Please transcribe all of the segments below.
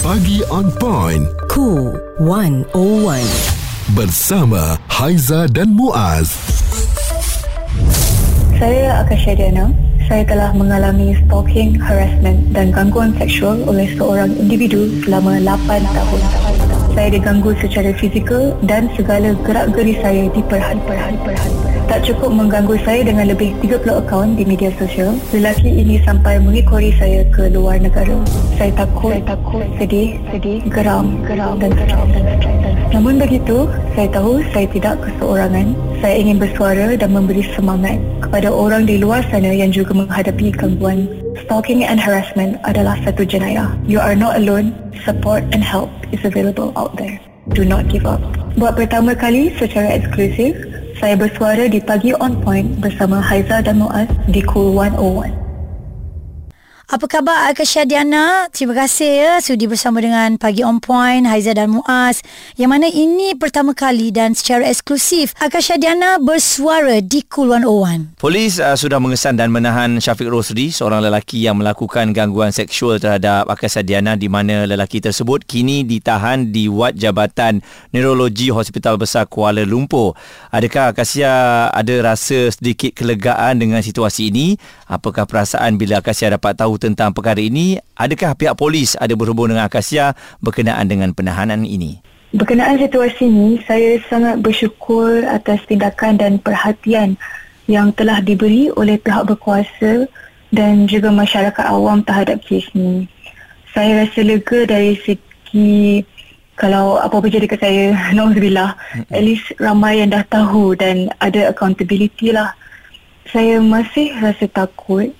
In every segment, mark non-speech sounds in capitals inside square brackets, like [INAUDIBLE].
Pagi on point. Cool 101. Bersama Haiza dan Muaz. Saya Akasha Diana. Saya telah mengalami stalking, harassment dan gangguan seksual oleh seorang individu selama 8 tahun. Saya diganggu secara fizikal dan segala gerak-geri saya diperhati-perhati. Tak cukup mengganggu saya dengan lebih 30 akaun di media sosial. Lelaki ini sampai mengikori saya ke luar negara. Saya takut, saya takut, sedih, sedih, geram, geram dan stres dan. Namun begitu, saya tahu saya tidak keseorangan. Saya ingin bersuara dan memberi semangat kepada orang di luar sana yang juga menghadapi gangguan. Stalking and harassment adalah satu jenayah. You are not alone. Support and help is available out there. Do not give up. Buat pertama kali secara eksklusif, saya bersuara di Pagi On Point bersama Haiza dan Muaz di Cool 101. Apa khabar Akasha Diana? Terima kasih ya sudi bersama dengan Pagi On Point, Haiza dan Muaz. Yang mana ini pertama kali dan secara eksklusif Akasha Diana bersuara di Cool 101. Polis uh, sudah mengesan dan menahan Syafiq Rosri, seorang lelaki yang melakukan gangguan seksual terhadap Akasha Diana di mana lelaki tersebut kini ditahan di Wad Jabatan Neurologi Hospital Besar Kuala Lumpur. Adakah Akasha ada rasa sedikit kelegaan dengan situasi ini? Apakah perasaan bila Akasha dapat tahu tentang perkara ini? Adakah pihak polis ada berhubung dengan Akasia berkenaan dengan penahanan ini? Berkenaan situasi ini, saya sangat bersyukur atas tindakan dan perhatian yang telah diberi oleh pihak berkuasa dan juga masyarakat awam terhadap kes ini. Saya rasa lega dari segi kalau apa-apa jadi ke saya, [LAUGHS] Nauzubillah, at least ramai yang dah tahu dan ada accountability lah. Saya masih rasa takut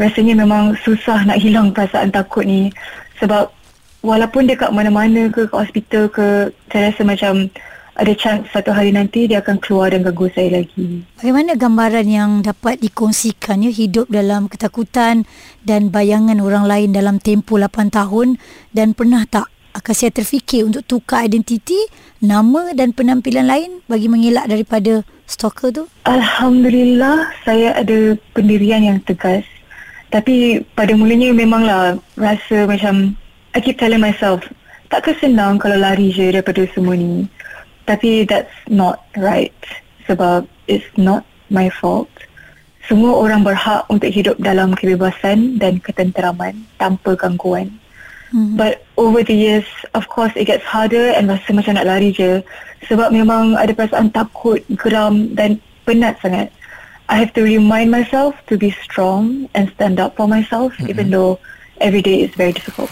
rasanya memang susah nak hilang perasaan takut ni sebab walaupun dia kat mana-mana ke kat hospital ke saya rasa macam ada chance satu hari nanti dia akan keluar dan ganggu saya lagi. Bagaimana gambaran yang dapat dikongsikan ya hidup dalam ketakutan dan bayangan orang lain dalam tempoh 8 tahun dan pernah tak Akasia terfikir untuk tukar identiti, nama dan penampilan lain bagi mengelak daripada stalker tu? Alhamdulillah saya ada pendirian yang tegas tapi pada mulanya memanglah rasa macam I keep telling myself takkan senang kalau lari je daripada semua ni. Tapi that's not right sebab it's not my fault. Semua orang berhak untuk hidup dalam kebebasan dan ketenteraman tanpa gangguan. Mm-hmm. But over the years, of course, it gets harder and rasa macam nak lari je. Sebab memang ada perasaan takut, geram dan penat sangat. I have to remind myself to be strong and stand up for myself, mm-hmm. even though every day is very difficult.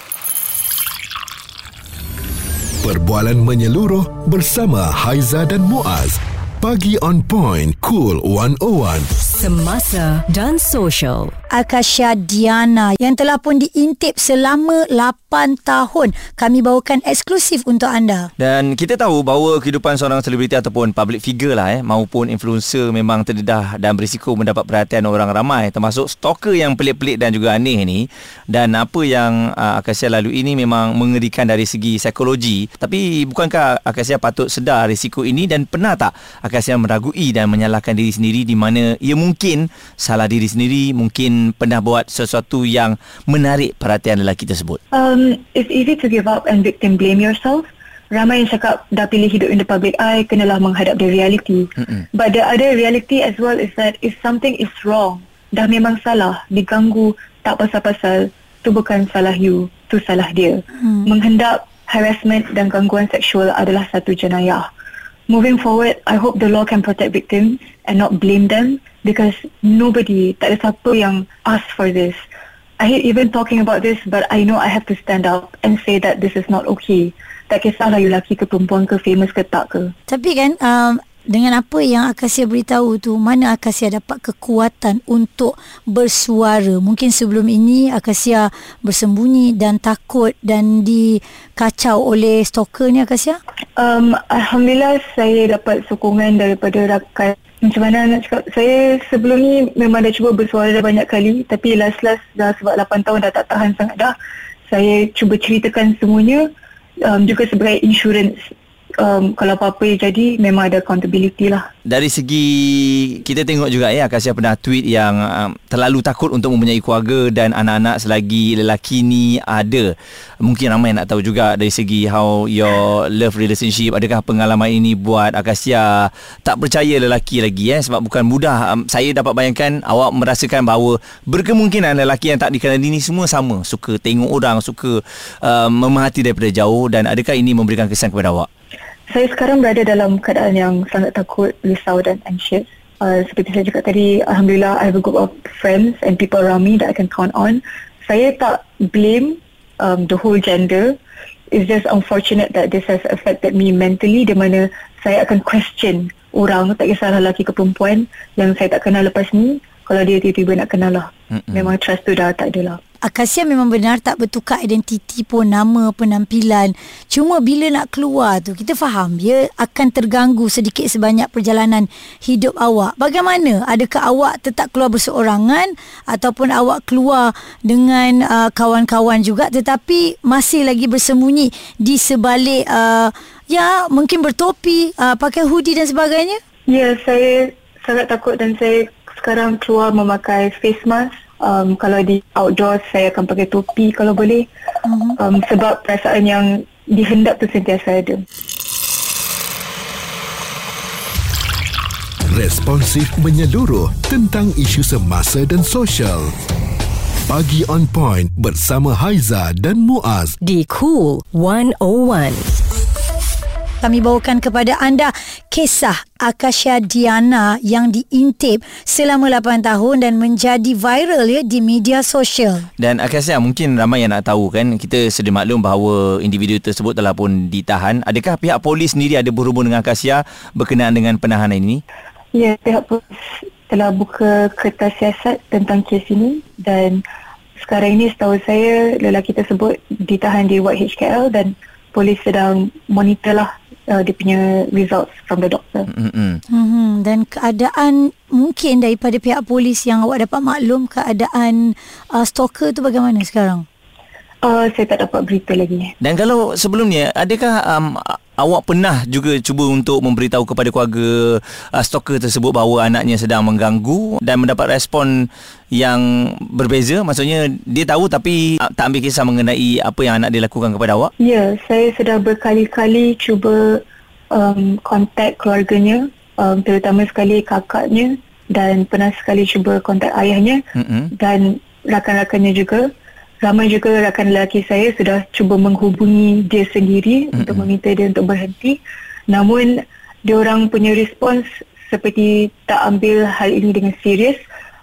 Perbualan menyeluruh bersama Haiza dan Muaz. Pagi on point, cool 101. Semasa dan social. Akasha Diana yang telah pun diintip selama 8 tahun. Kami bawakan eksklusif untuk anda. Dan kita tahu bahawa kehidupan seorang selebriti ataupun public figure lah eh maupun influencer memang terdedah dan berisiko mendapat perhatian orang ramai termasuk stalker yang pelik-pelik dan juga aneh ni. Dan apa yang uh, Akasha lalu ini memang mengerikan dari segi psikologi. Tapi bukankah Akasha patut sedar risiko ini dan pernah tak Akasha meragui dan menyalahkan diri sendiri di mana ia mungkin salah diri sendiri, mungkin pernah buat sesuatu yang menarik perhatian lelaki tersebut? Um, it's easy to give up and victim blame yourself. Ramai yang cakap dah pilih hidup in the public eye, kenalah menghadap the reality. Mm-mm. But the other reality as well is that if something is wrong, dah memang salah, diganggu, tak pasal-pasal, tu bukan salah you, tu salah dia. Mm. Menghendap harassment dan gangguan seksual adalah satu jenayah. Moving forward, I hope the law can protect victims and not blame them because nobody, tak ada siapa yang ask for this. I hate even talking about this but I know I have to stand up and say that this is not okay. Tak kisahlah you lelaki ke perempuan ke famous ke tak ke. Tapi kan um, dengan apa yang Akasia beritahu tu mana Akasia dapat kekuatan untuk bersuara? Mungkin sebelum ini Akasia bersembunyi dan takut dan dikacau oleh stalker ni Akasia? Um, Alhamdulillah saya dapat sokongan daripada rakan. Macam mana nak cakap? Saya sebelum ni memang dah cuba bersuara dah banyak kali tapi last-last dah sebab 8 tahun dah tak tahan sangat dah saya cuba ceritakan semuanya um, juga sebagai insurance um, kalau apa-apa yang jadi memang ada accountability lah. Dari segi kita tengok juga ya Akasia pernah tweet yang um, terlalu takut untuk mempunyai keluarga dan anak-anak selagi lelaki ni ada. Mungkin ramai nak tahu juga dari segi how your love relationship adakah pengalaman ini buat Akasia tak percaya lelaki lagi eh sebab bukan mudah. Um, saya dapat bayangkan awak merasakan bahawa berkemungkinan lelaki yang tak dikenali ni semua sama, suka tengok orang, suka um, memerhati daripada jauh dan adakah ini memberikan kesan kepada awak? Saya sekarang berada dalam keadaan yang sangat takut, risau dan anxious. Uh, seperti saya cakap tadi, Alhamdulillah I have a group of friends and people around me that I can count on. Saya tak blame um, the whole gender. It's just unfortunate that this has affected me mentally di mana saya akan question orang, tak kisahlah lelaki ke perempuan yang saya tak kenal lepas ni. Kalau dia tiba-tiba nak kenal lah. Mm-mm. Memang trust tu dah tak ada lah. Akasia memang benar tak bertukar identiti pun nama penampilan. Cuma bila nak keluar tu kita faham dia akan terganggu sedikit sebanyak perjalanan hidup awak. Bagaimana? Adakah awak tetap keluar berseorangan ataupun awak keluar dengan uh, kawan-kawan juga tetapi masih lagi bersembunyi di sebalik uh, ya mungkin bertopi uh, pakai hoodie dan sebagainya? Ya, saya sangat takut dan saya sekarang keluar memakai face mask. Um, kalau di outdoor saya akan pakai topi kalau boleh. Uh-huh. Um, sebab perasaan yang dihendap tu sentiasa ada. Responsif menyeluruh tentang isu semasa dan sosial. Pagi on point bersama Haiza dan Muaz. di Cool 101. Kami bawakan kepada anda kisah Akasha Diana yang diintip selama 8 tahun dan menjadi viral ya di media sosial. Dan Akasia mungkin ramai yang nak tahu kan kita sedia maklum bahawa individu tersebut telah pun ditahan. Adakah pihak polis sendiri ada berhubung dengan Akasia berkenaan dengan penahanan ini? Ya, pihak polis telah buka kertas siasat tentang kes ini dan sekarang ini setahu saya lelaki tersebut ditahan di YHKL dan polis sedang monitor lah uh, dia punya results from the doctor. Mm-mm. Hmm, dan keadaan mungkin daripada pihak polis yang awak dapat maklum keadaan uh, stalker tu bagaimana sekarang? Uh, saya tak dapat berita lagi. Dan kalau sebelumnya adakah um, awak pernah juga cuba untuk memberitahu kepada keluarga uh, stalker tersebut bahawa anaknya sedang mengganggu dan mendapat respon yang berbeza maksudnya dia tahu tapi uh, tak ambil kisah mengenai apa yang anak dia lakukan kepada awak Ya, saya sudah berkali-kali cuba um, kontak keluarganya, um, terutama sekali kakaknya dan pernah sekali cuba kontak ayahnya Mm-mm. dan rakan-rakannya juga. Ramai juga rakan lelaki saya sudah cuba menghubungi dia sendiri Mm-mm. untuk meminta dia untuk berhenti. Namun, dia orang punya respons seperti tak ambil hal ini dengan serius.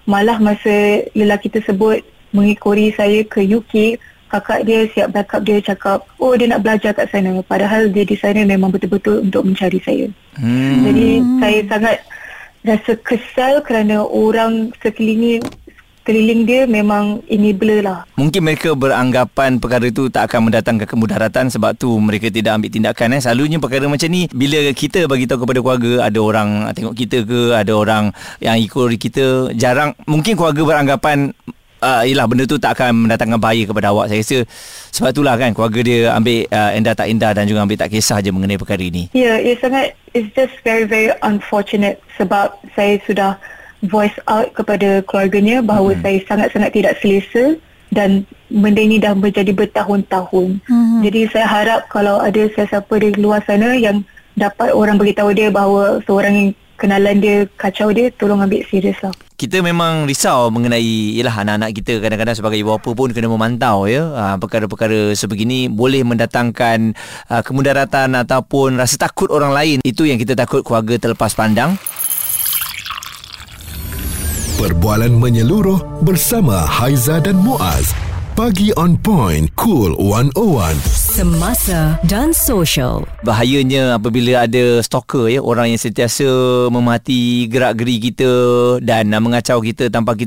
Malah masa lelaki tersebut mengikori saya ke UK, kakak dia siap backup dia cakap, oh dia nak belajar kat sana. Padahal dia di sana memang betul-betul untuk mencari saya. hmm. Jadi saya sangat rasa kesal kerana orang sekeliling keliling dia memang enabler lah. Mungkin mereka beranggapan perkara itu tak akan mendatangkan kemudaratan sebab tu mereka tidak ambil tindakan eh. Selalunya perkara macam ni bila kita bagi tahu kepada keluarga ada orang tengok kita ke, ada orang yang ikut kita, jarang mungkin keluarga beranggapan uh, yelah benda tu tak akan mendatangkan bahaya kepada awak. Saya rasa sebab itulah kan keluarga dia ambil uh, endah tak endah dan juga ambil tak kisah je mengenai perkara ini. Ya, yeah, ia sangat it's just very very unfortunate sebab saya sudah voice out kepada keluarganya bahawa hmm. saya sangat-sangat tidak selesa dan benda ini dah menjadi bertahun-tahun. Hmm. Jadi saya harap kalau ada sesiapa di luar sana yang dapat orang beritahu dia bahawa seorang yang kenalan dia kacau dia, tolong ambil serius lah. kita memang risau mengenai ialah anak-anak kita kadang-kadang sebagai ibu bapa pun kena memantau ya uh, perkara-perkara sebegini boleh mendatangkan uh, kemudaratan ataupun rasa takut orang lain itu yang kita takut keluarga terlepas pandang Perbualan menyeluruh bersama Haiza dan Muaz. Pagi on point, cool 101. Semasa dan sosial. bahayanya apabila ada stalker ya orang yang sentiasa memati gerak-geri kita dan mengacau kita tanpa kita